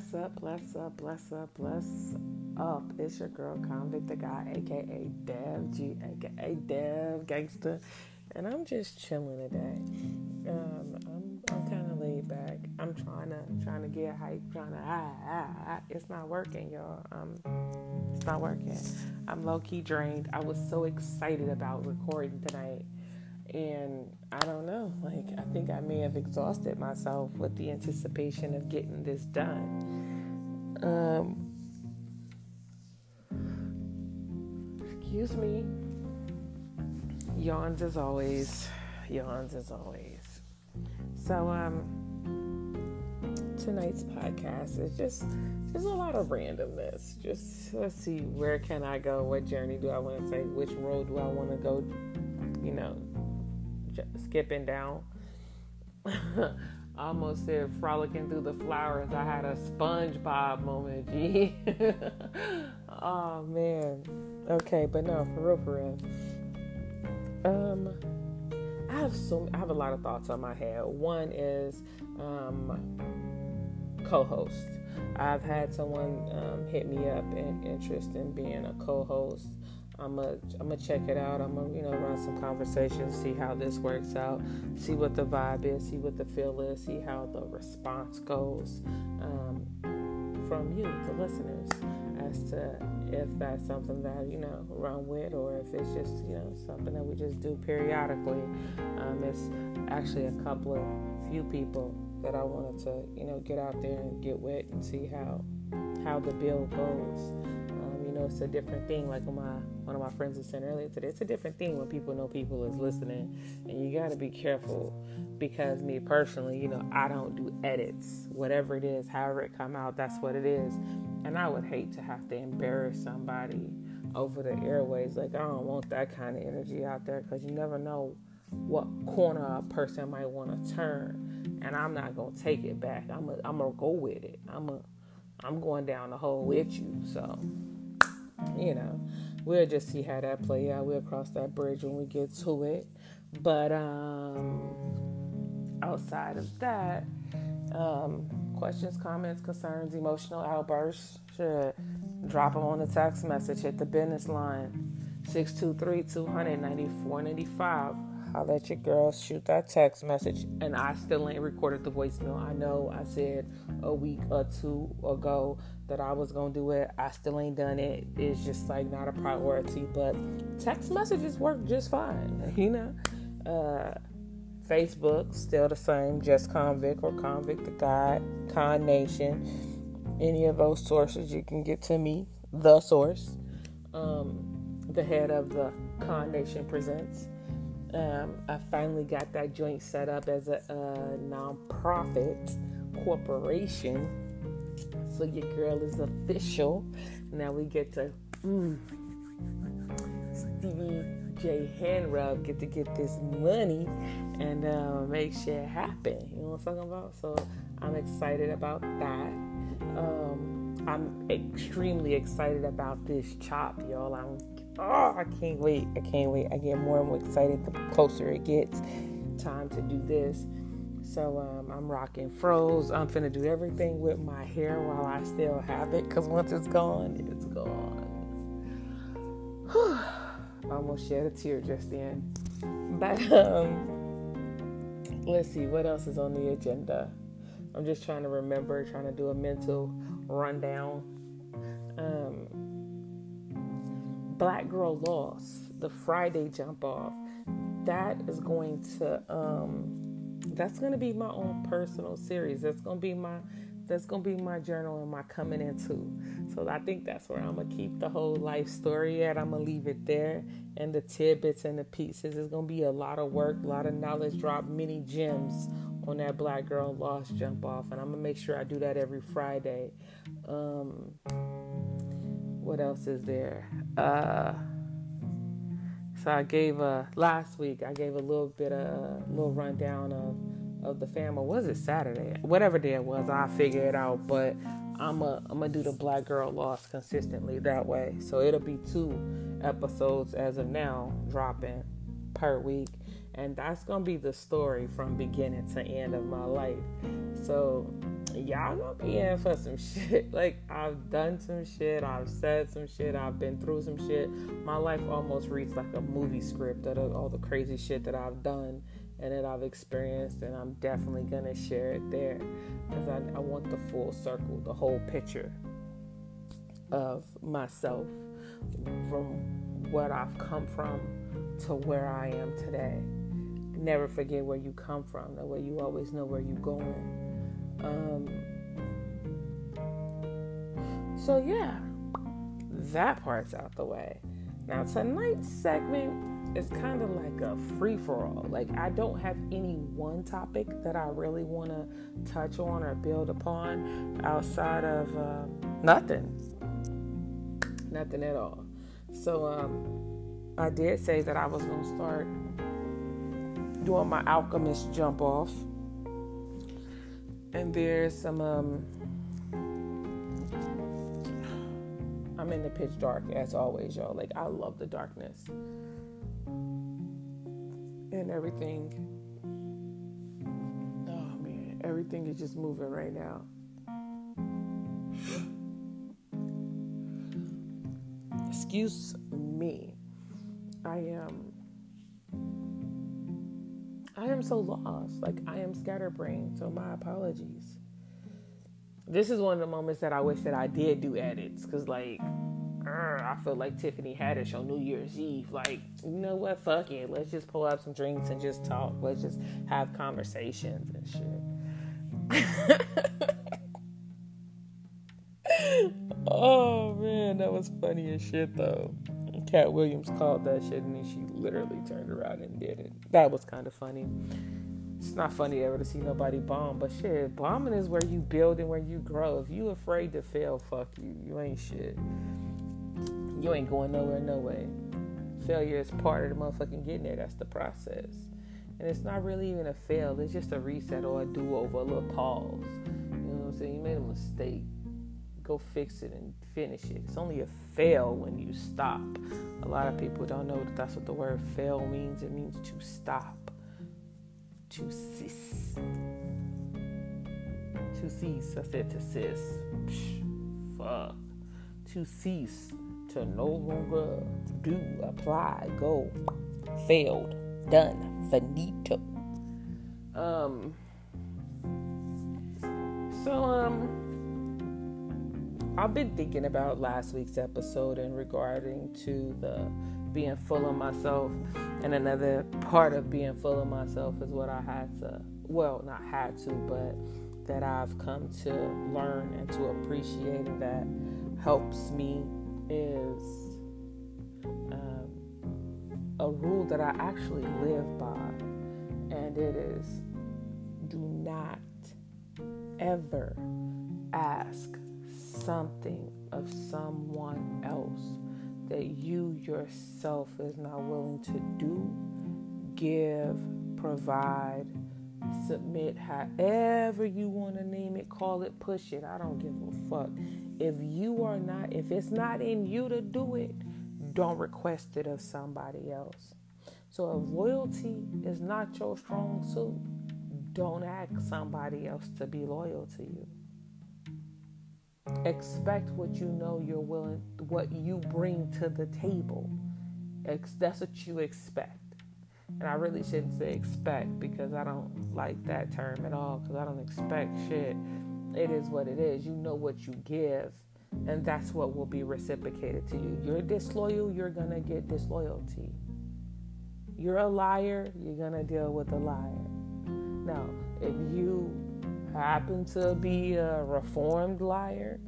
Bless up, bless up, bless up, bless up. It's your girl Convict the Guy, aka Dev G, aka Dev Gangster, and I'm just chilling today. Um, I'm I'm kind of laid back. I'm trying to trying to get hype, trying to ah, ah, ah. It's not working, y'all. Um, it's not working. I'm low key drained. I was so excited about recording tonight and I don't know, like, I think I may have exhausted myself with the anticipation of getting this done. Um, excuse me. Yawns as always. Yawns as always. So, um, tonight's podcast is just there's a lot of randomness. Just let's see where can I go? What journey do I want to take? Which road do I want to go? You know, skipping down. I almost said frolicking through the flowers. I had a SpongeBob moment, G. oh man. Okay, but no, for real, for real. Um, I have so I have a lot of thoughts on my head. One is um, co-host. I've had someone um, hit me up in interest in being a co-host I'm gonna I'm gonna check it out. I'm gonna you know run some conversations, see how this works out, see what the vibe is, see what the feel is, see how the response goes um, from you, the listeners, as to if that's something that you know run with, or if it's just you know something that we just do periodically. Um, it's actually a couple of few people that I wanted to you know get out there and get with and see how how the bill goes know it's a different thing. Like my one of my friends was saying earlier today, it's a different thing when people know people is listening, and you got to be careful because me personally, you know, I don't do edits. Whatever it is, however it come out, that's what it is, and I would hate to have to embarrass somebody over the airways. Like I don't want that kind of energy out there because you never know what corner a person might want to turn, and I'm not gonna take it back. I'm a, I'm gonna go with it. I'm a I'm going down the hole with you. So you know, we'll just see how that play out. We'll cross that bridge when we get to it. But um, outside of that, um, questions, comments, concerns, emotional outbursts, should drop them on the text message at the business line 623 294 95 I'll let your girl shoot that text message. And I still ain't recorded the voicemail. I know I said a week or two ago that I was gonna do it. I still ain't done it. It's just like not a priority. But text messages work just fine, you know. Uh, Facebook still the same, just convict or convict the guy, Con Nation. Any of those sources you can get to me. The source, um, the head of the Con Nation presents. Um, I finally got that joint set up as a, a nonprofit corporation. So your girl is official. Now we get to mm, Stevie J Hand Rub get to get this money and uh, make shit happen. You know what I'm talking about? So I'm excited about that. Um, I'm extremely excited about this chop, y'all. I'm oh, I can't wait. I can't wait. I get more and more excited the closer it gets time to do this. So um, I'm rocking froze. I'm finna do everything with my hair while I still have it, cause once it's gone, it's gone. Whew. Almost shed a tear just then. But um, let's see what else is on the agenda. I'm just trying to remember, trying to do a mental rundown. Um, Black Girl Lost, the Friday jump off, that is going to um that's going to be my own personal series. That's going to be my that's going to be my journal and my coming into. So I think that's where I'm going to keep the whole life story at. I'm going to leave it there and the tidbits and the pieces. It's going to be a lot of work, a lot of knowledge drop, many gems on that Black Girl Lost jump off. And I'm going to make sure I do that every Friday. Um, what else is there? Uh, so I gave a last week. I gave a little bit of a little rundown of of the family. Was it Saturday? Whatever day it was, I figure it out. But I'm a I'm gonna do the Black Girl Lost consistently that way. So it'll be two episodes as of now dropping per week, and that's gonna be the story from beginning to end of my life. So y'all gonna be in for some shit. Like I've done some shit, I've said some shit, I've been through some shit. My life almost reads like a movie script of all the crazy shit that I've done and that I've experienced, and I'm definitely gonna share it there because I, I want the full circle, the whole picture of myself from what I've come from to where I am today. Never forget where you come from. That way, you always know where you're going. Um, so yeah, that part's out the way. Now tonight's segment is kind of like a free for all. Like I don't have any one topic that I really want to touch on or build upon outside of uh, nothing, nothing at all. So um, I did say that I was gonna start doing my alchemist jump off and there's some um I'm in the pitch dark as always, y'all. Like I love the darkness. And everything. Oh man, everything is just moving right now. Excuse me. I am I am so lost. Like I am scatterbrained. So my apologies. This is one of the moments that I wish that I did do edits, cause like, er, I feel like Tiffany Haddish on New Year's Eve. Like, you know what? Fuck it. Let's just pull up some drinks and just talk. Let's just have conversations and shit. oh man, that was funny as shit though. Katt Williams called that shit and then she literally turned around and did it. That was kind of funny. It's not funny ever to see nobody bomb, but shit, bombing is where you build and where you grow. If you afraid to fail, fuck you. You ain't shit. You ain't going nowhere, no way. Failure is part of the motherfucking getting there. That's the process. And it's not really even a fail. It's just a reset or a do-over, a little pause. You know what I'm saying? You made a mistake go fix it and finish it. It's only a fail when you stop. A lot of people don't know that that's what the word fail means. It means to stop, to cease. To cease. I said to cease. Psh, fuck. To cease. To no longer do, apply, go. Failed. Done. Finito. Um. So, um I've been thinking about last week's episode in regarding to the being full of myself. And another part of being full of myself is what I had to, well, not had to, but that I've come to learn and to appreciate and that helps me is um, a rule that I actually live by. And it is do not ever ask something of someone else that you yourself is not willing to do, give, provide, submit, however you want to name it, call it, push it. I don't give a fuck. If you are not, if it's not in you to do it, don't request it of somebody else. So if loyalty is not your strong suit, don't ask somebody else to be loyal to you expect what you know you're willing what you bring to the table. That's what you expect. And i really shouldn't say expect because i don't like that term at all because i don't expect shit. It is what it is. You know what you give and that's what will be reciprocated to you. You're disloyal you're gonna get disloyalty. You're a liar you're gonna deal with a liar. Now if you happen to be a reformed liar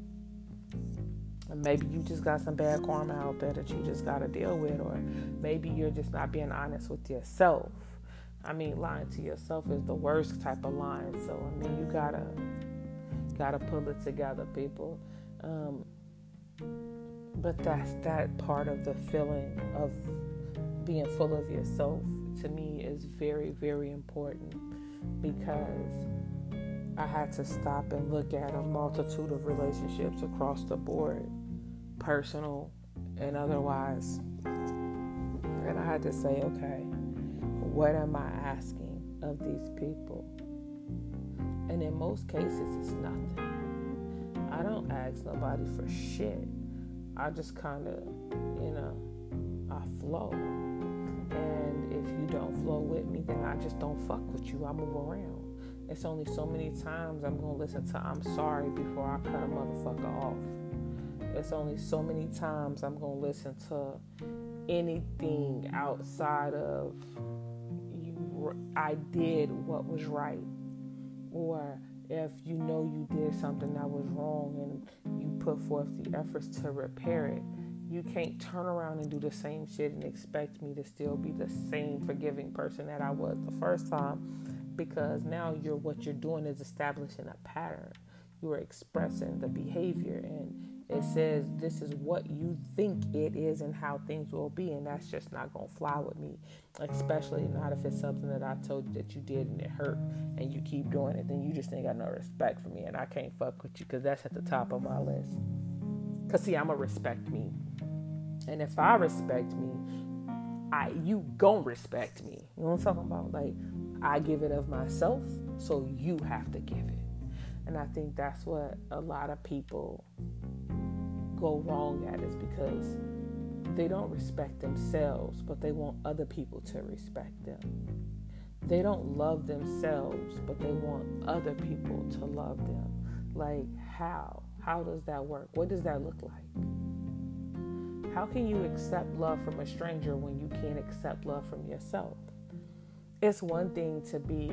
and maybe you just got some bad karma out there that you just got to deal with, or maybe you're just not being honest with yourself. I mean, lying to yourself is the worst type of lying. So I mean, you gotta gotta pull it together, people. Um, but that's that part of the feeling of being full of yourself to me is very, very important because I had to stop and look at a multitude of relationships across the board personal and otherwise. And I had to say, okay, what am I asking of these people? And in most cases, it's nothing. I don't ask nobody for shit. I just kind of, you know, I flow. And if you don't flow with me, then I just don't fuck with you. I move around. It's only so many times I'm gonna listen to I'm sorry before I cut a motherfucker off. It's only so many times I'm gonna listen to anything outside of you I did what was right. Or if you know you did something that was wrong and you put forth the efforts to repair it, you can't turn around and do the same shit and expect me to still be the same forgiving person that I was the first time because now you're what you're doing is establishing a pattern. You are expressing the behavior and it says this is what you think it is and how things will be and that's just not going to fly with me. Especially not if it's something that i told you that you did and it hurt and you keep doing it then you just ain't got no respect for me and i can't fuck with you because that's at the top of my list. Because see i'm a respect me. And if i respect me i you gon' respect me. You know what i'm talking about? Like i give it of myself so you have to give it and i think that's what a lot of people go wrong at is because they don't respect themselves, but they want other people to respect them. They don't love themselves, but they want other people to love them. Like, how? How does that work? What does that look like? How can you accept love from a stranger when you can't accept love from yourself? It's one thing to be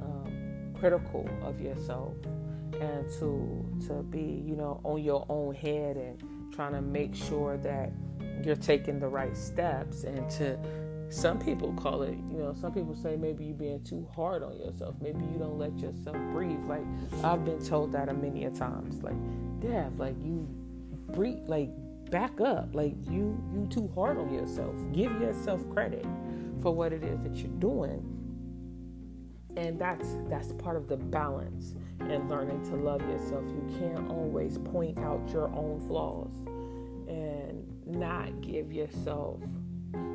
um, critical of yourself and to to be you know on your own head and trying to make sure that you're taking the right steps. And to some people call it you know some people say maybe you're being too hard on yourself. Maybe you don't let yourself breathe. Like i've been told that a many a times. Like Dev, like you breathe like back up. Like you you too hard on yourself. Give yourself credit for what it is that you're doing and that's that's part of the balance and learning to love yourself. You can't always point out your own flaws and not give yourself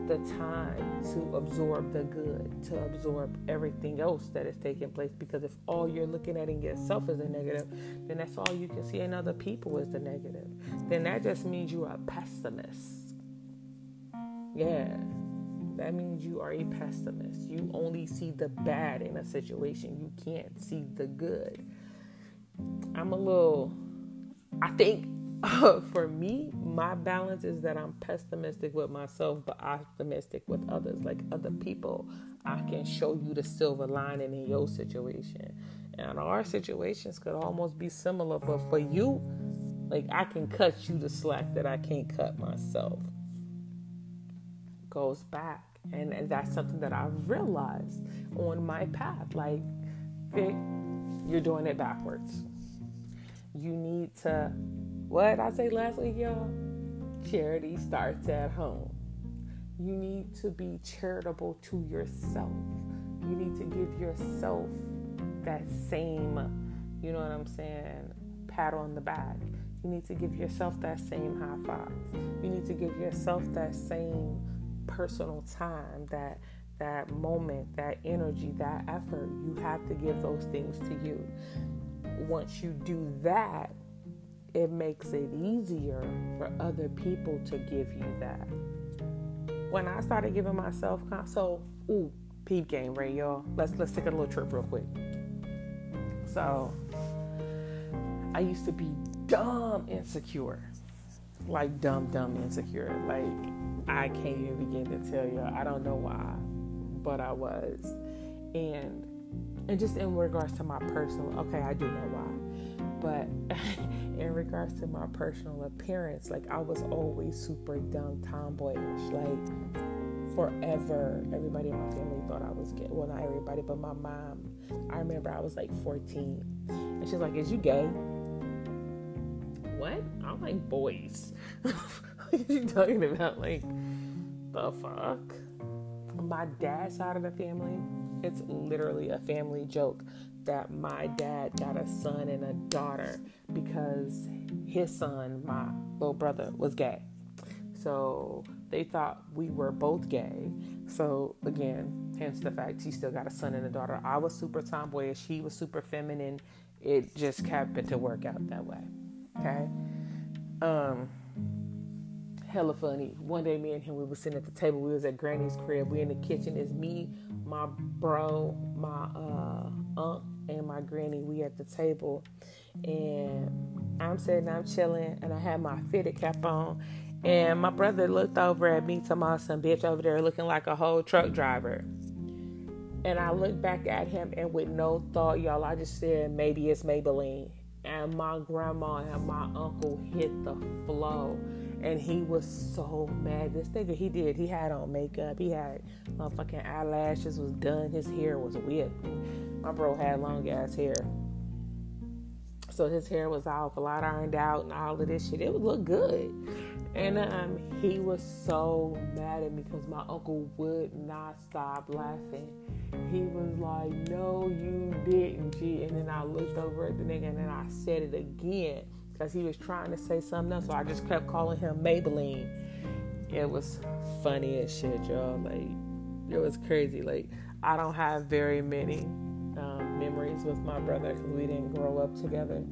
the time to absorb the good, to absorb everything else that is taking place. Because if all you're looking at in yourself is a negative, then that's all you can see in other people is the negative. Then that just means you are a pessimist. Yeah. That means you are a pessimist. You only see the bad in a situation. You can't see the good. I'm a little, I think uh, for me, my balance is that I'm pessimistic with myself, but optimistic with others, like other people. I can show you the silver lining in your situation. And our situations could almost be similar, but for you, like I can cut you the slack that I can't cut myself. Goes back. And, and that's something that I've realized on my path. Like, Vic, you're doing it backwards. You need to, what I say last week, y'all? Charity starts at home. You need to be charitable to yourself. You need to give yourself that same, you know what I'm saying, pat on the back. You need to give yourself that same high five. You need to give yourself that same personal time, that that moment, that energy, that effort. You have to give those things to you. Once you do that, it makes it easier for other people to give you that. When I started giving myself so ooh, peep game, right, y'all. Let's let's take a little trip real quick. So I used to be dumb insecure. Like dumb, dumb insecure. Like I can't even begin to tell you. I don't know why but I was. And and just in regards to my personal okay, I do know why. But in regards to my personal appearance, like I was always super dumb tomboyish. Like forever, everybody in my family thought I was gay. Well, not everybody, but my mom. I remember I was like 14, and she's like, "Is you gay?" What? I like boys. what are you talking about? Like the fuck? my dad's side of the family, it's literally a family joke that my dad got a son and a daughter because his son, my little brother, was gay. So they thought we were both gay. So again, hence the fact he still got a son and a daughter. I was super tomboyish. He was super feminine. It just happened to work out that way. Okay. Um hella funny. One day, me and him, we were sitting at the table. We was at Granny's crib. We in the kitchen. It's me, my bro, my uh, aunt, and my granny. We at the table, and I'm sitting, I'm chilling, and I had my fitted cap on. And my brother looked over at me, to my some bitch over there looking like a whole truck driver. And I looked back at him, and with no thought, y'all, I just said, maybe it's Maybelline. And my grandma and my uncle hit the flow and he was so mad. This nigga, he did. He had on makeup. He had motherfucking eyelashes was done. His hair was whipped. My bro had long ass hair. So his hair was all flat ironed out and all of this shit. It would look good. And um, he was so mad at me because my uncle would not stop laughing. He was like, No, you didn't, G. And then I looked over at the nigga and then I said it again because he was trying to say something else. So I just kept calling him Maybelline. It was funny as shit, y'all. Like, it was crazy. Like, I don't have very many um, memories with my brother because we didn't grow up together.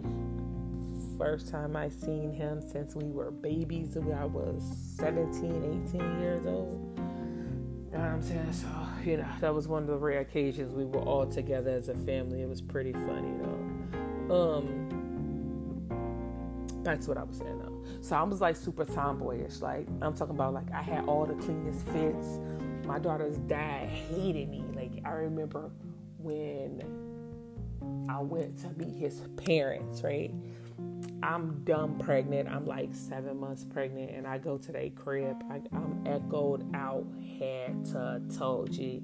First time I seen him since we were babies, I was 17, 18 years old. You know what I'm saying? So, you know, that was one of the rare occasions we were all together as a family. It was pretty funny, though. Um, that's what I was saying though. So I was like super tomboyish. Like I'm talking about like I had all the cleanest fits. My daughter's dad hated me. Like I remember when I went to meet his parents, right? I'm dumb pregnant. I'm like seven months pregnant, and I go to their crib. I, am echoed out head to toe. G.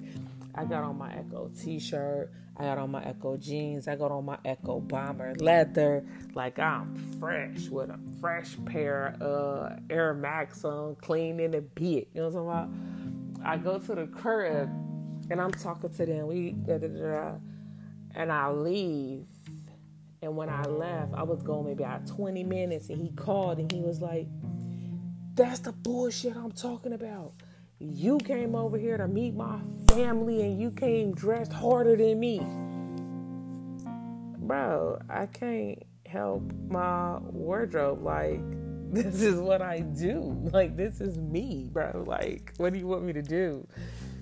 I got on my Ecko t-shirt. I got on my Ecko jeans. I got on my Ecko bomber leather. Like I'm fresh with a fresh pair of Air Max on, clean in a bit. You know what I'm talking about? I go to the crib and I'm talking to them. We da, da, da, and I leave. And when I left, I was going maybe about 20 minutes, and he called and he was like, "That's the bullshit I'm talking about." You came over here to meet my family and you came dressed harder than me. Bro, I can't help my wardrobe. Like, this is what I do. Like, this is me, bro. Like, what do you want me to do?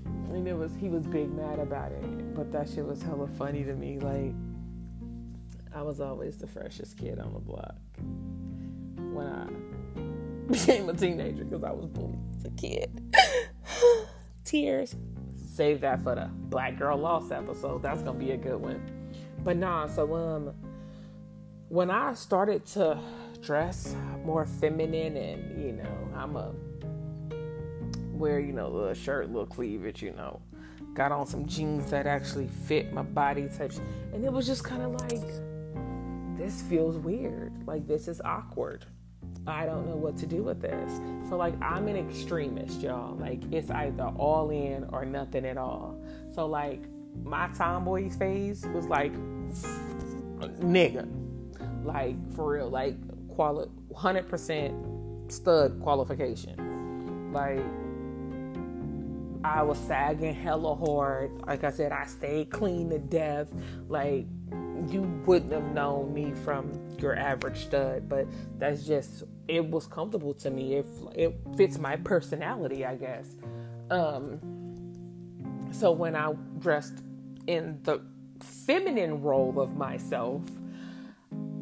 And it was, he was big mad about it. But that shit was hella funny to me. Like, I was always the freshest kid on the block when I became a teenager because I was bullied as a kid. Tears. Save that for the Black Girl Lost episode. That's gonna be a good one. But nah, so um when I started to dress more feminine and you know, I'm a wear, you know, little shirt, little cleavage, you know. Got on some jeans that actually fit my body type. And it was just kind of like this feels weird. Like this is awkward. I don't know what to do with this. So like I'm an extremist, y'all. Like it's either all in or nothing at all. So like my tomboy phase was like nigga. Like for real, like quali 100% stud qualification. Like I was sagging hella hard. Like I said, I stayed clean to death. Like you wouldn't have known me from your average stud, but that's just it was comfortable to me. It it fits my personality, I guess. Um, so when I dressed in the feminine role of myself,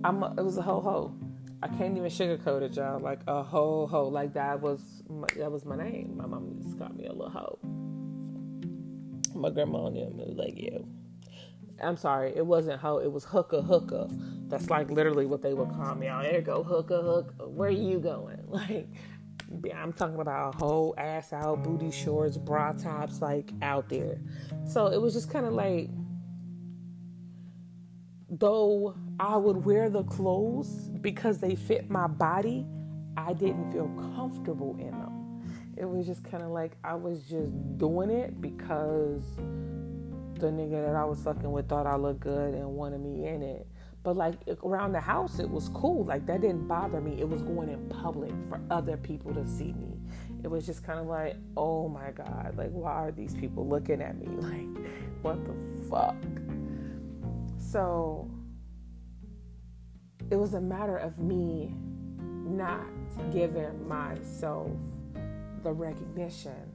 I'm a, it was a ho ho. I can't even sugarcoat it, y'all. Like a ho ho, like that was my, that was my name. My mom just called me a little hoe. My grandma and them was like, yeah. I'm sorry, it wasn't hoe, it was hooker hooker. That's like literally what they would call me. Oh, there go hooker hooker. Where are you going? Like I'm talking about a whole ass out, booty shorts, bra tops, like out there. So it was just kind of like, though I would wear the clothes because they fit my body, I didn't feel comfortable in them. It was just kind of like I was just doing it because the nigga that I was fucking with thought I looked good and wanted me in it. But like around the house, it was cool. Like that didn't bother me. It was going in public for other people to see me. it was just kind of like, oh my God, like, why are these people looking at me? Like, what the fuck? So it was a matter of me not giving myself the recognition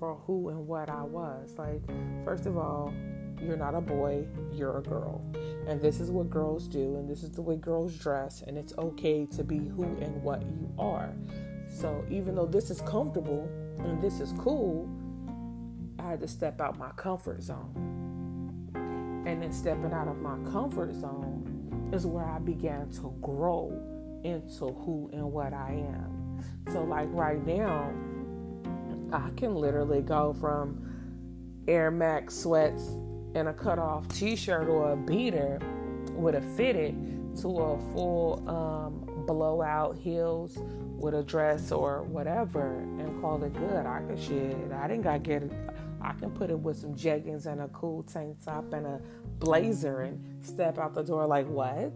for who and what I was. Like, first of all, you're not a boy, you're a girl. And this is what girls do, and this is the way girls dress, and it's okay to be who and what you are. So, even though this is comfortable and this is cool, I had to step out my comfort zone. And then stepping out of my comfort zone is where I began to grow into who and what I am. So, like right now, I can literally go from Air Max sweats and a cut off t shirt or a beater with a fitted to a full um, blowout heels with a dress or whatever and call it good. I can shit. I didn't got get it. I can put it with some jeggings and a cool tank top and a blazer and step out the door like what?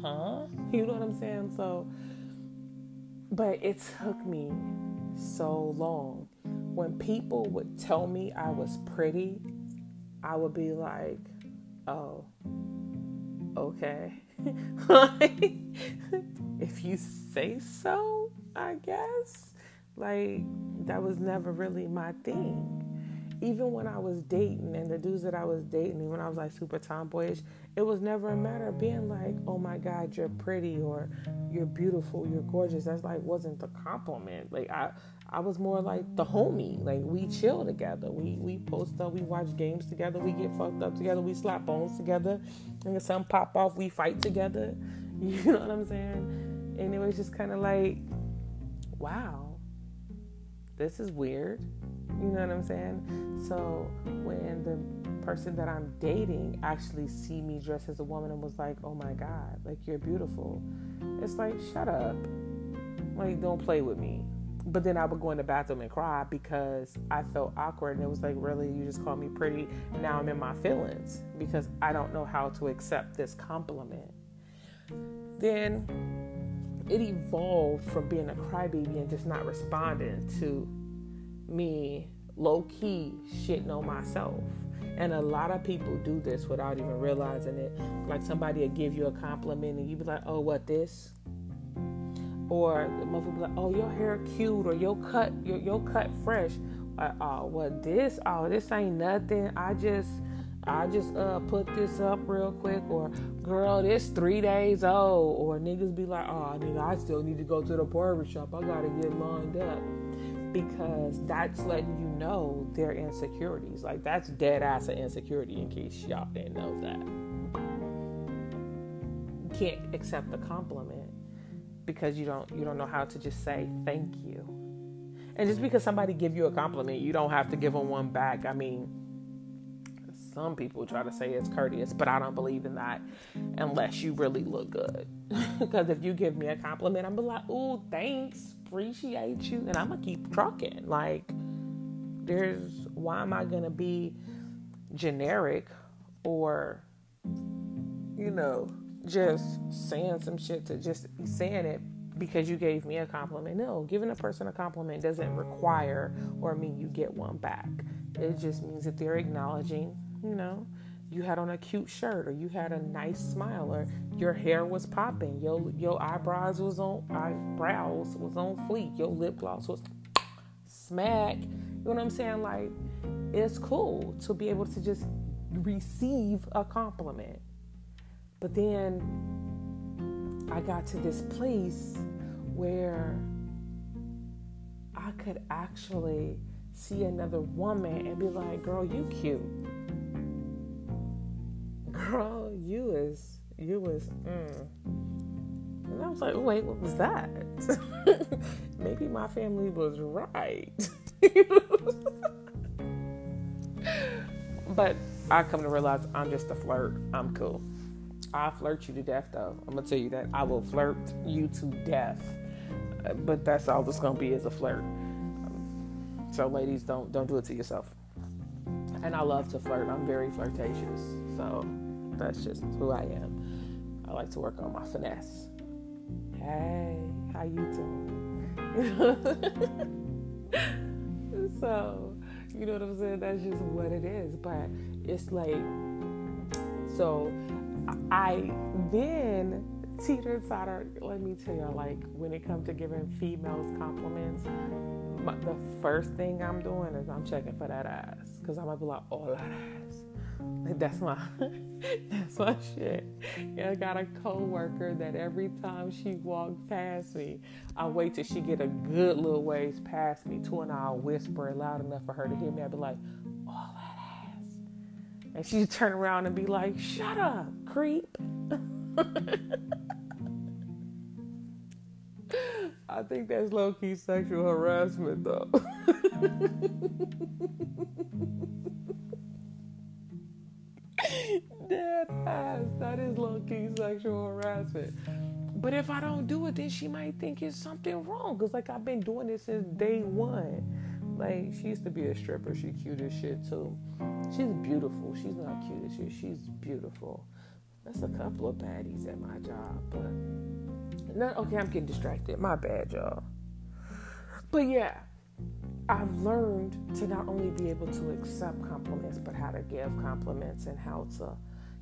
Huh? You know what I'm saying? So, but it took me so long. When people would tell me I was pretty, I would be like, oh, okay. if you say so, I guess. Like, that was never really my thing. Even when I was dating and the dudes that I was dating, when I was like super tomboyish, it was never a matter of being like, oh my God, you're pretty or you're beautiful, you're gorgeous. That's like wasn't the compliment. Like I I was more like the homie. Like we chill together. We we post up, we watch games together, we get fucked up together, we slap bones together. And if something pop off, we fight together. You know what I'm saying? And it was just kind of like, wow, this is weird. You know what I'm saying? So when the person that I'm dating actually see me dressed as a woman and was like, "Oh my god, like you're beautiful," it's like, shut up, like don't play with me but then I would go in the bathroom and cry because I felt awkward and it was like, really, you just called me pretty. Now I'm in my feelings because I don't know how to accept this compliment. Then it evolved from being a crybaby and just not responding to me low key shitting on myself. And a lot of people do this without even realizing it. Like somebody will give you a compliment and you be like, oh, what this? or the be like, "Oh, your hair cute," or "Your cut, your your cut fresh." Uh, oh, what this? Oh, this ain't nothing. I just, I just uh put this up real quick. Or, girl, this three days old. Or niggas be like, "Oh, nigga, I still need to go to the barber shop. I gotta get lined up." Because that's letting you know their insecurities. Like that's dead ass of insecurity. In case y'all didn't know that, can't accept the compliment because you don't you don't know how to just say thank you. And just because somebody give you a compliment, you don't have to give them one back. I mean, some people try to say it's courteous, but I don't believe in that unless you really look good. because if you give me a compliment, I'm like, "Ooh, thanks, appreciate you," and I'm gonna keep trucking. Like, there's why am I gonna be generic or, you know, just saying some shit to just saying it because you gave me a compliment. No, giving a person a compliment doesn't require or mean you get one back. It just means that they're acknowledging, you know, you had on a cute shirt or you had a nice smile or your hair was popping, your your eyebrows was on eyebrows was on fleek, your lip gloss was smack. You know what I'm saying? Like it's cool to be able to just receive a compliment. But then I got to this place where I could actually see another woman and be like, girl, you cute. Girl, you is, you was mm. And I was like, wait, what was that? Maybe my family was right. but I come to realize I'm just a flirt. I'm cool. I flirt you to death, though. I'm gonna tell you that I will flirt you to death. But that's all it's gonna be is a flirt. So, ladies, don't don't do it to yourself. And I love to flirt. I'm very flirtatious. So that's just who I am. I like to work on my finesse. Hey, how you doing? so, you know what I'm saying? That's just what it is. But it's like, so I then teeter totter. Let me tell you, like when it comes to giving females compliments, my, the first thing I'm doing is I'm checking for that ass because I'm gonna be like, oh, that ass. That's my that's my shit. Yeah, I got a coworker that every time she walks past me, I wait till she get a good little ways past me to and I'll whisper loud enough for her to hear me. I'll be like, all that ass. And she turn around and be like, shut up, creep. I think that's low key sexual harassment though. Dead ass. That is low key sexual harassment. But if I don't do it, then she might think it's something wrong. Cause like I've been doing this since day one. Like she used to be a stripper. She cute as shit too. She's beautiful. She's not cute as shit. She's beautiful. That's a couple of baddies at my job, but no. Okay, I'm getting distracted. My bad, y'all. But yeah, I've learned to not only be able to accept compliments, but how to give compliments and how to,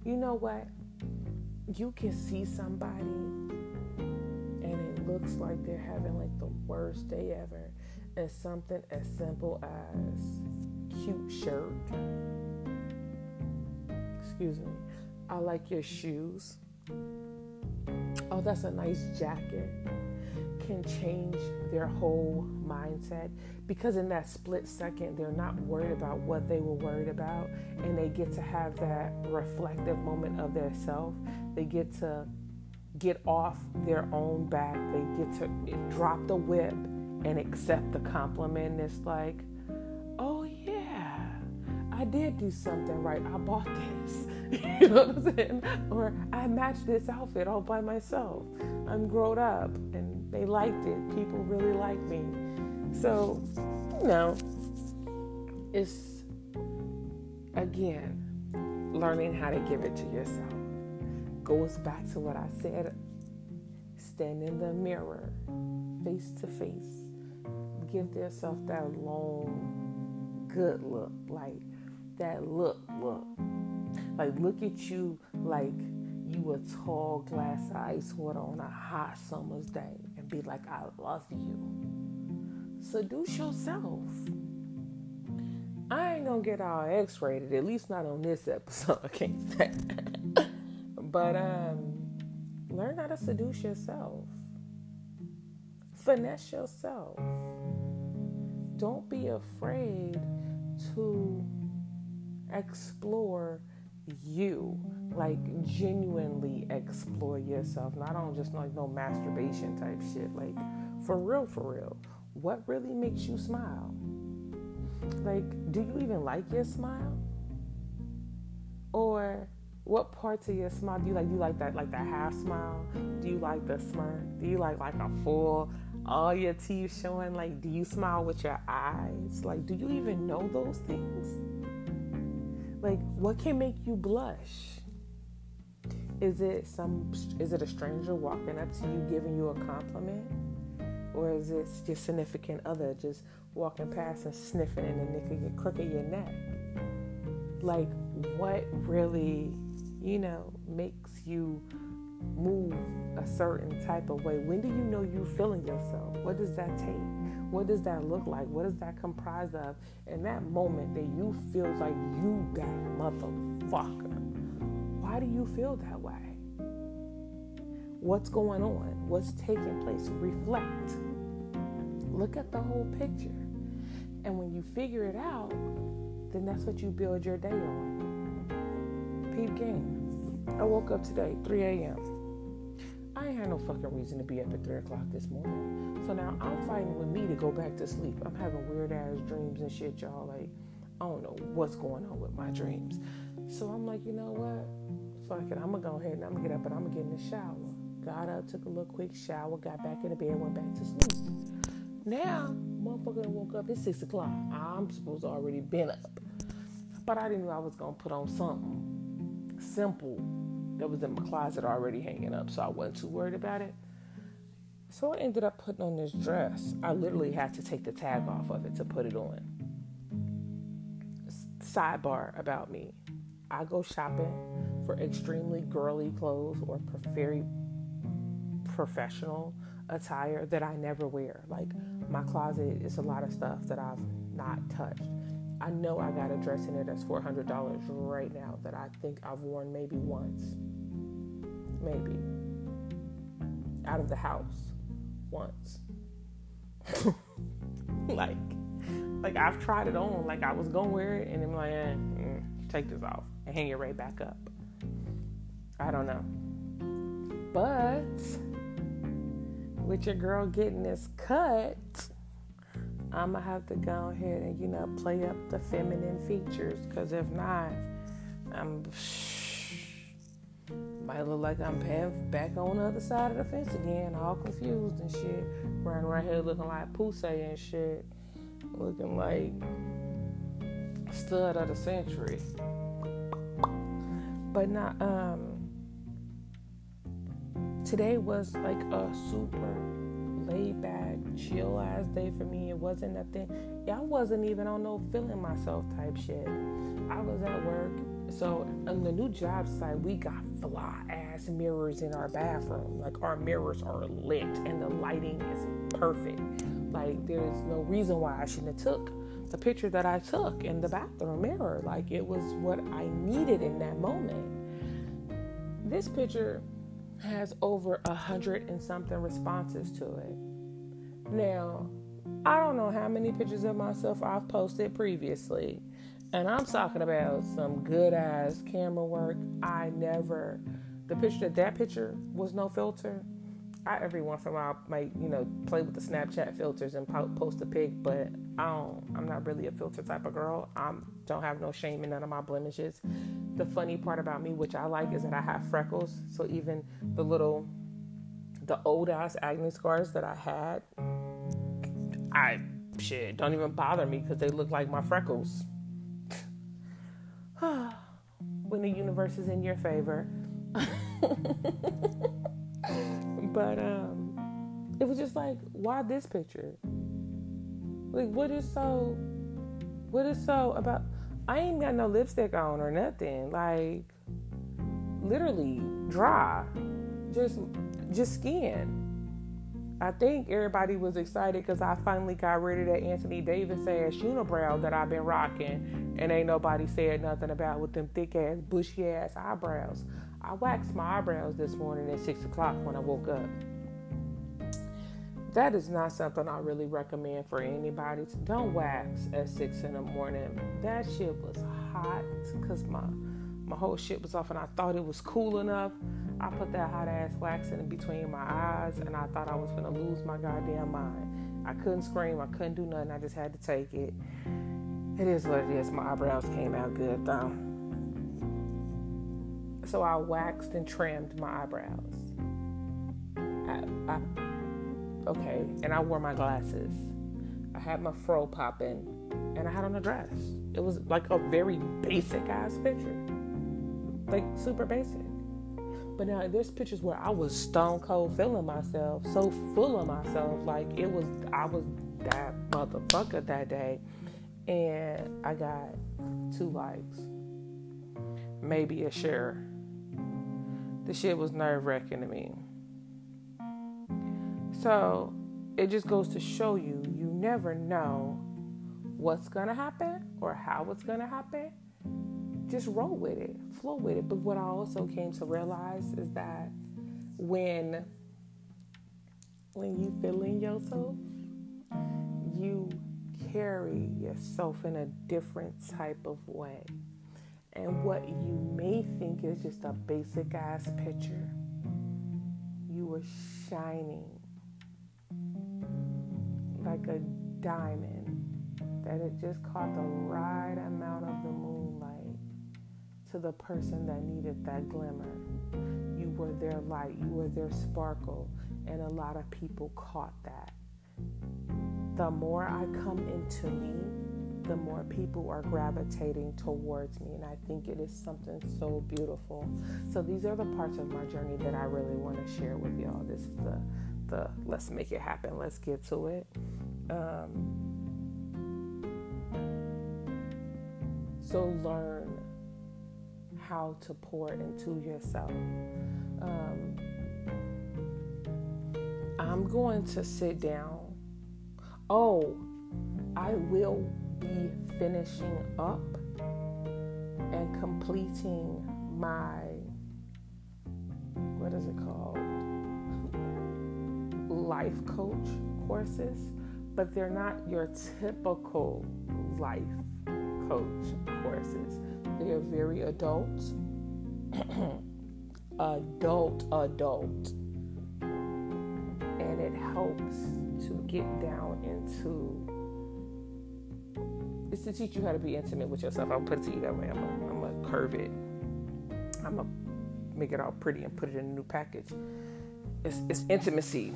you know what? You can see somebody and it looks like they're having like the worst day ever. And something as simple as cute shirt. Excuse me. I like your shoes. Oh, that's a nice jacket can change their whole mindset because in that split second they're not worried about what they were worried about and they get to have that reflective moment of their self. They get to get off their own back. They get to drop the whip and accept the compliment. It's like i did do something right i bought this you know what i'm saying or i matched this outfit all by myself i'm grown up and they liked it. People really like me. So, you know, it's again learning how to give it to yourself. Goes back to what I said stand in the mirror, face to face. Give yourself that long, good look, like that look, look. Like, look at you like you a tall glass of ice water on a hot summer's day and be like, I love you. Seduce yourself. I ain't gonna get all X rated, at least not on this episode, I can't say. but um, learn how to seduce yourself, finesse yourself. Don't be afraid to explore you. Like genuinely explore yourself. Not on just like no masturbation type shit. Like for real for real. What really makes you smile? Like do you even like your smile? Or what parts of your smile do you like? Do you like that like that half smile? Do you like the smirk? Do you like like a full all your teeth showing? Like do you smile with your eyes? Like do you even know those things like, what can make you blush? Is it some? Is it a stranger walking up to you giving you a compliment, or is it your significant other just walking past and sniffing in the nick of your crook of your neck? Like, what really, you know, makes you move a certain type of way? When do you know you're feeling yourself? What does that take? What does that look like? What is that comprised of? In that moment that you feel like you that motherfucker, why do you feel that way? What's going on? What's taking place? Reflect. Look at the whole picture. And when you figure it out, then that's what you build your day on. Peep game. I woke up today, 3 a.m. I ain't had no fucking reason to be up at 3 o'clock this morning. So now I'm fighting with me to go back to sleep. I'm having weird ass dreams and shit, y'all. Like, I don't know what's going on with my dreams. So I'm like, you know what? Fuck it. I'm gonna go ahead and I'm gonna get up and I'm gonna get in the shower. Got up, took a little quick shower, got back in the bed, went back to sleep. Now, motherfucker woke up at 6 o'clock. I'm supposed to already been up. But I didn't know I was gonna put on something simple that was in my closet already hanging up, so I wasn't too worried about it. So I ended up putting on this dress. I literally had to take the tag off of it to put it on. Sidebar about me I go shopping for extremely girly clothes or very professional attire that I never wear. Like my closet is a lot of stuff that I've not touched. I know I got a dress in there that's $400 right now that I think I've worn maybe once. Maybe. Out of the house once. like, like I've tried it on. Like I was gonna wear it, and I'm like, eh, mm, take this off and hang it right back up. I don't know, but with your girl getting this cut, I'm gonna have to go ahead and you know play up the feminine features. Cause if not, I'm might look like I'm back on the other side of the fence again, all confused and shit. Running around here looking like Poussey and shit. Looking like stud of the century. But not um today was like a super laid back, chill ass day for me. It wasn't nothing. I wasn't even on no feeling myself type shit. I was at work so on the new job site, we got fly ass mirrors in our bathroom. Like our mirrors are lit and the lighting is perfect. Like there's no reason why I shouldn't have took the picture that I took in the bathroom mirror. Like it was what I needed in that moment. This picture has over a hundred and something responses to it. Now, I don't know how many pictures of myself I've posted previously and I'm talking about some good ass camera work. I never, the picture that that picture was no filter. I every once in a while might you know play with the Snapchat filters and post a pic, but I don't. I'm not really a filter type of girl. I don't have no shame in none of my blemishes. The funny part about me, which I like, is that I have freckles. So even the little, the old ass acne scars that I had, I shit don't even bother me because they look like my freckles. when the universe is in your favor. but um, it was just like, why this picture? Like, what is so? What is so about? I ain't got no lipstick on or nothing. Like, literally dry, just just skin. I think everybody was excited because I finally got rid of that Anthony Davis ass unibrow that I've been rocking, and ain't nobody said nothing about with them thick ass, bushy ass eyebrows. I waxed my eyebrows this morning at six o'clock when I woke up. That is not something I really recommend for anybody. Don't wax at six in the morning. That shit was hot because my my whole shit was off, and I thought it was cool enough I put that hot ass wax in between my eyes and I thought I was gonna lose my goddamn mind. I couldn't scream, I couldn't do nothing, I just had to take it. It is what it is. My eyebrows came out good though. So I waxed and trimmed my eyebrows. I, I, okay, and I wore my glasses. I had my fro popping, and I had on a dress. It was like a very basic ass picture, like super basic. But now there's pictures where I was stone cold feeling myself, so full of myself, like it was I was that motherfucker that day, and I got two likes, maybe a share. The shit was nerve wracking to me. So it just goes to show you, you never know what's gonna happen or how it's gonna happen just roll with it, flow with it. But what I also came to realize is that when when you feeling yourself, you carry yourself in a different type of way. And what you may think is just a basic ass picture, you are shining like a diamond that it just caught the right amount of the moonlight to the person that needed that glimmer. You were their light, you were their sparkle, and a lot of people caught that. The more I come into me, the more people are gravitating towards me, and I think it is something so beautiful. So, these are the parts of my journey that I really want to share with y'all. This is the the let's make it happen, let's get to it. Um, so learn how to pour into yourself. Um, I'm going to sit down. Oh, I will be finishing up and completing my what is it called? Life coach courses, but they're not your typical life coach courses. They are very adult, adult, adult, and it helps to get down into. It's to teach you how to be intimate with yourself. I'll put it to you that way. I'm gonna curve it. I'm gonna make it all pretty and put it in a new package. It's, it's intimacy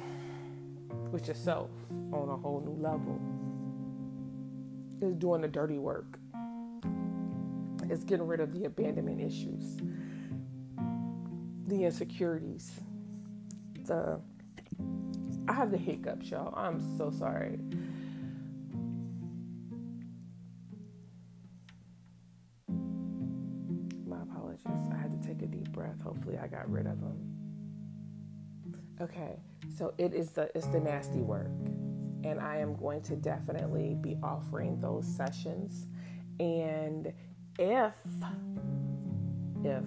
with yourself on a whole new level. It's doing the dirty work. It's getting rid of the abandonment issues, the insecurities, the. I have the hiccups, y'all. I'm so sorry. My apologies. I had to take a deep breath. Hopefully, I got rid of them. Okay, so it is the it's the nasty work, and I am going to definitely be offering those sessions. And if if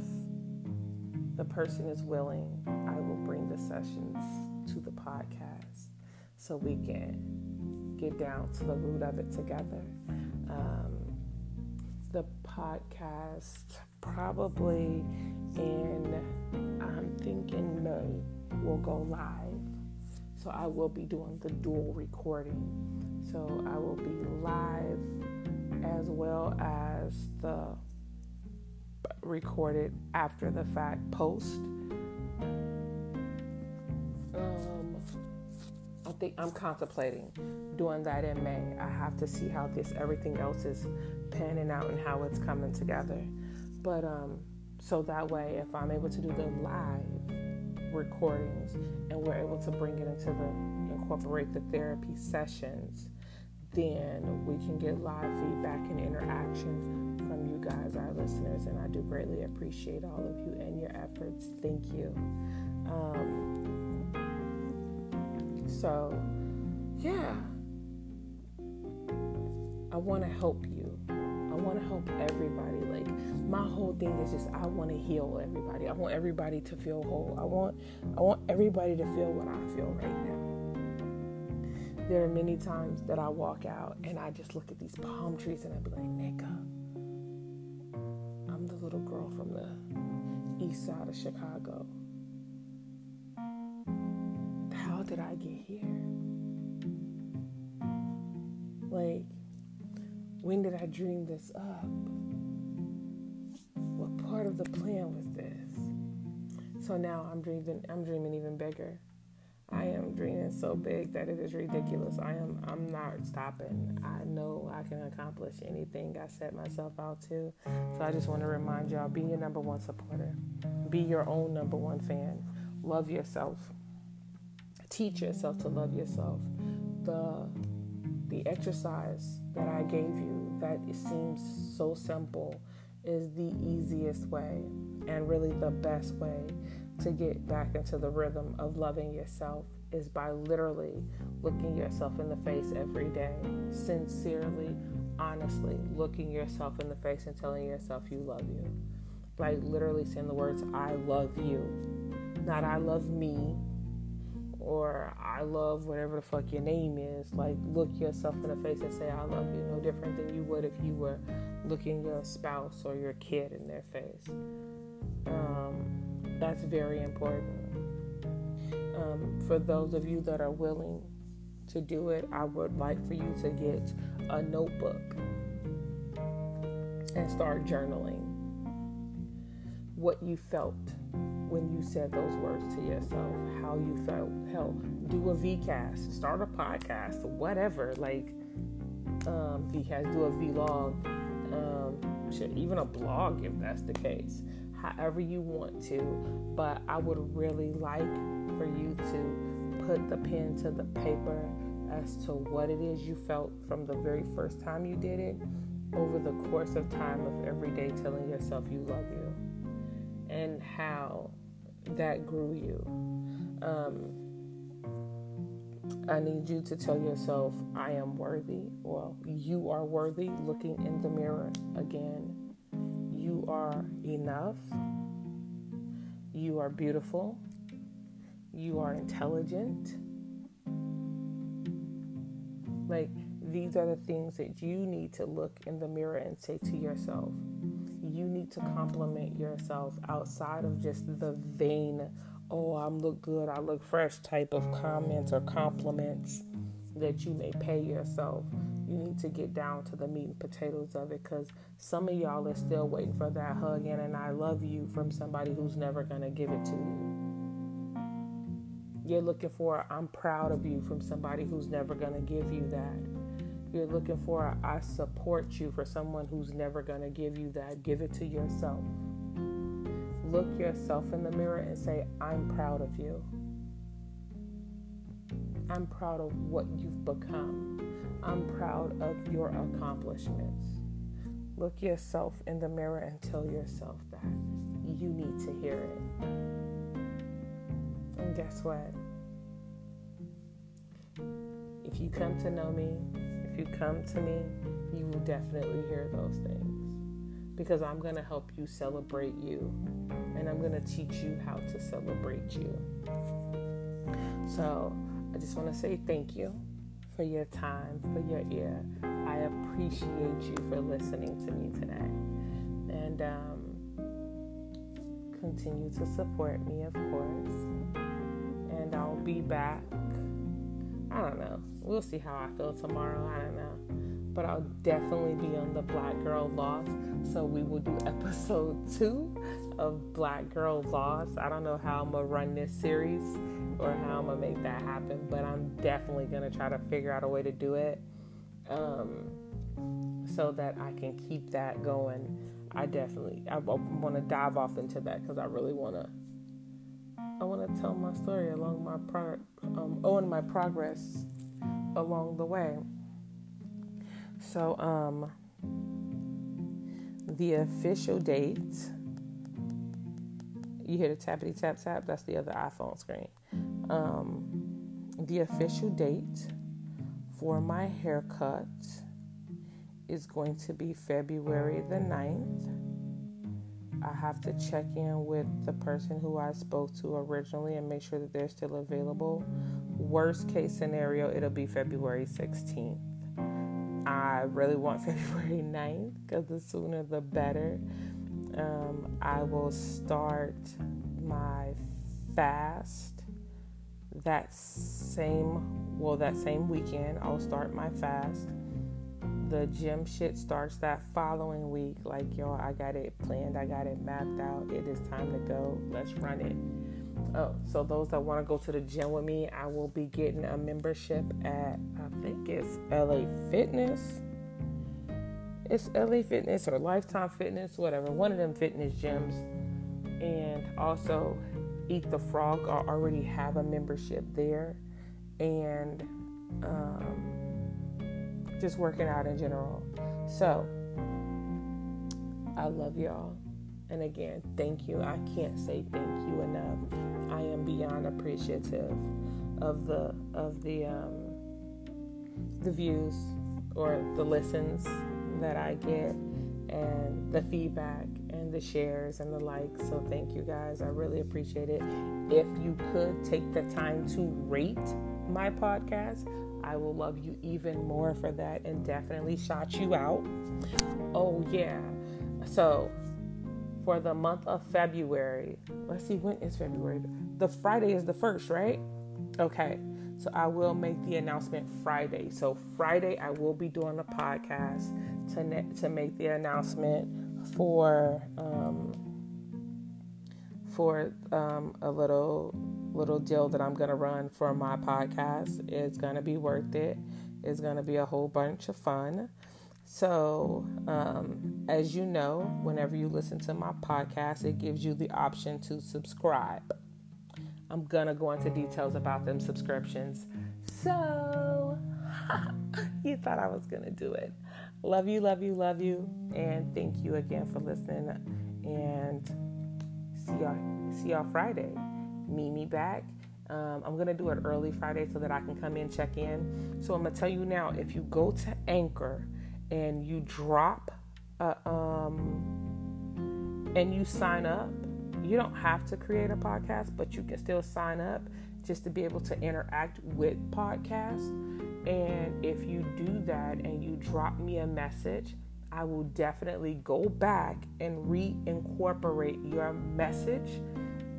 the person is willing, I will bring the sessions to the podcast so we can get down to the root of it together. Um, the podcast probably in I'm thinking May will go live. So I will be doing the dual recording. So I will be live as well as the recorded after the fact post. Um, I think I'm contemplating doing that in May. I have to see how this everything else is panning out and how it's coming together. But um, so that way, if I'm able to do the live recordings and we're able to bring it into the incorporate the therapy sessions then we can get live feedback and interaction from you guys, our listeners. And I do greatly appreciate all of you and your efforts. Thank you. Um, so, yeah, I want to help you. I want to help everybody. Like my whole thing is just I want to heal everybody. I want everybody to feel whole. I want I want everybody to feel what I feel right now there are many times that I walk out and I just look at these palm trees and I be like, nigga, I'm the little girl from the east side of Chicago. How did I get here? Like, when did I dream this up? What part of the plan was this? So now I'm dreaming I'm dreaming even bigger. I am dreaming so big that it is ridiculous. I am I'm not stopping. I know I can accomplish anything I set myself out to. So I just want to remind y'all be your number one supporter. Be your own number one fan. Love yourself. Teach yourself to love yourself. The the exercise that I gave you that it seems so simple is the easiest way and really the best way to get back into the rhythm of loving yourself is by literally looking yourself in the face every day, sincerely, honestly, looking yourself in the face and telling yourself you love you. Like literally saying the words, I love you. Not I love me or I love whatever the fuck your name is. Like look yourself in the face and say, I love you. No different than you would if you were looking your spouse or your kid in their face. Um, that's very important. Um, for those of you that are willing to do it, I would like for you to get a notebook and start journaling what you felt when you said those words to yourself, how you felt. Hell, do a VCast, start a podcast, whatever. Like, um, VCast, do a vlog, um, shit, even a blog if that's the case however you want to. But I would really like for you to put the pen to the paper as to what it is you felt from the very first time you did it over the course of time of every day telling yourself you love you and how that grew you. Um, I need you to tell yourself, I am worthy. Well, you are worthy looking in the mirror again. You are enough. You are beautiful. You are intelligent. Like, these are the things that you need to look in the mirror and say to yourself. You need to compliment yourself outside of just the vain, oh, I look good, I look fresh type of comments or compliments that you may pay yourself. You need to get down to the meat and potatoes of it because some of y'all are still waiting for that hug and an I love you from somebody who's never going to give it to you. You're looking for I'm proud of you from somebody who's never going to give you that. You're looking for I support you for someone who's never going to give you that. Give it to yourself. Look yourself in the mirror and say, I'm proud of you. I'm proud of what you've become. I'm proud of your accomplishments. Look yourself in the mirror and tell yourself that. You need to hear it. And guess what? If you come to know me, if you come to me, you will definitely hear those things. Because I'm going to help you celebrate you. And I'm going to teach you how to celebrate you. So I just want to say thank you for your time, for your ear. I appreciate you for listening to me today. And um, continue to support me, of course. And I'll be back. I don't know. We'll see how I feel tomorrow. I don't know. But I'll definitely be on the Black Girl Lost. So we will do episode two of Black Girl Lost. I don't know how I'm going to run this series or how I'm gonna make that happen, but I'm definitely gonna try to figure out a way to do it um, so that I can keep that going. I definitely I, I want to dive off into that because I really want to. I want to tell my story along my pro, um, oh, and my progress along the way. So, um, the official date. You hear the tappity tap tap? That's the other iPhone screen. Um, the official date for my haircut is going to be February the 9th. I have to check in with the person who I spoke to originally and make sure that they're still available. Worst case scenario, it'll be February 16th. I really want February 9th because the sooner the better. Um, I will start my fast that same well that same weekend I'll start my fast. The gym shit starts that following week. Like yo, I got it planned, I got it mapped out. It is time to go. Let's run it. Oh, so those that want to go to the gym with me, I will be getting a membership at I think it's LA Fitness. It's LA Fitness or Lifetime Fitness, whatever, one of them fitness gyms. And also Eat the Frog I already have a membership there, and um, just working out in general. So I love y'all. And again, thank you. I can't say thank you enough. I am beyond appreciative of the of the um, the views or the listens that I get and the feedback and the shares and the likes. So thank you guys. I really appreciate it. If you could take the time to rate my podcast, I will love you even more for that and definitely shout you out. Oh, yeah. So for the month of February, let's see, when is February? The Friday is the first, right? Okay. So I will make the announcement Friday. So Friday I will be doing a podcast to ne- to make the announcement for um, for um, a little little deal that I'm gonna run for my podcast. It's gonna be worth it. It's gonna be a whole bunch of fun. So, um, as you know, whenever you listen to my podcast, it gives you the option to subscribe. I'm gonna go into details about them subscriptions. So you thought I was gonna do it. Love you, love you, love you, and thank you again for listening. And see y'all, see y'all Friday. Meet me back. Um, I'm gonna do it early Friday so that I can come in, check in. So I'm gonna tell you now, if you go to Anchor and you drop, a, um, and you sign up, you don't have to create a podcast, but you can still sign up just to be able to interact with podcasts. And if you do that and you drop me a message, I will definitely go back and reincorporate your message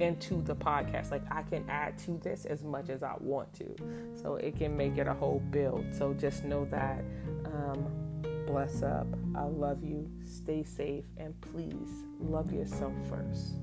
into the podcast. Like I can add to this as much as I want to. So it can make it a whole build. So just know that. Um, bless up. I love you. Stay safe. And please love yourself first.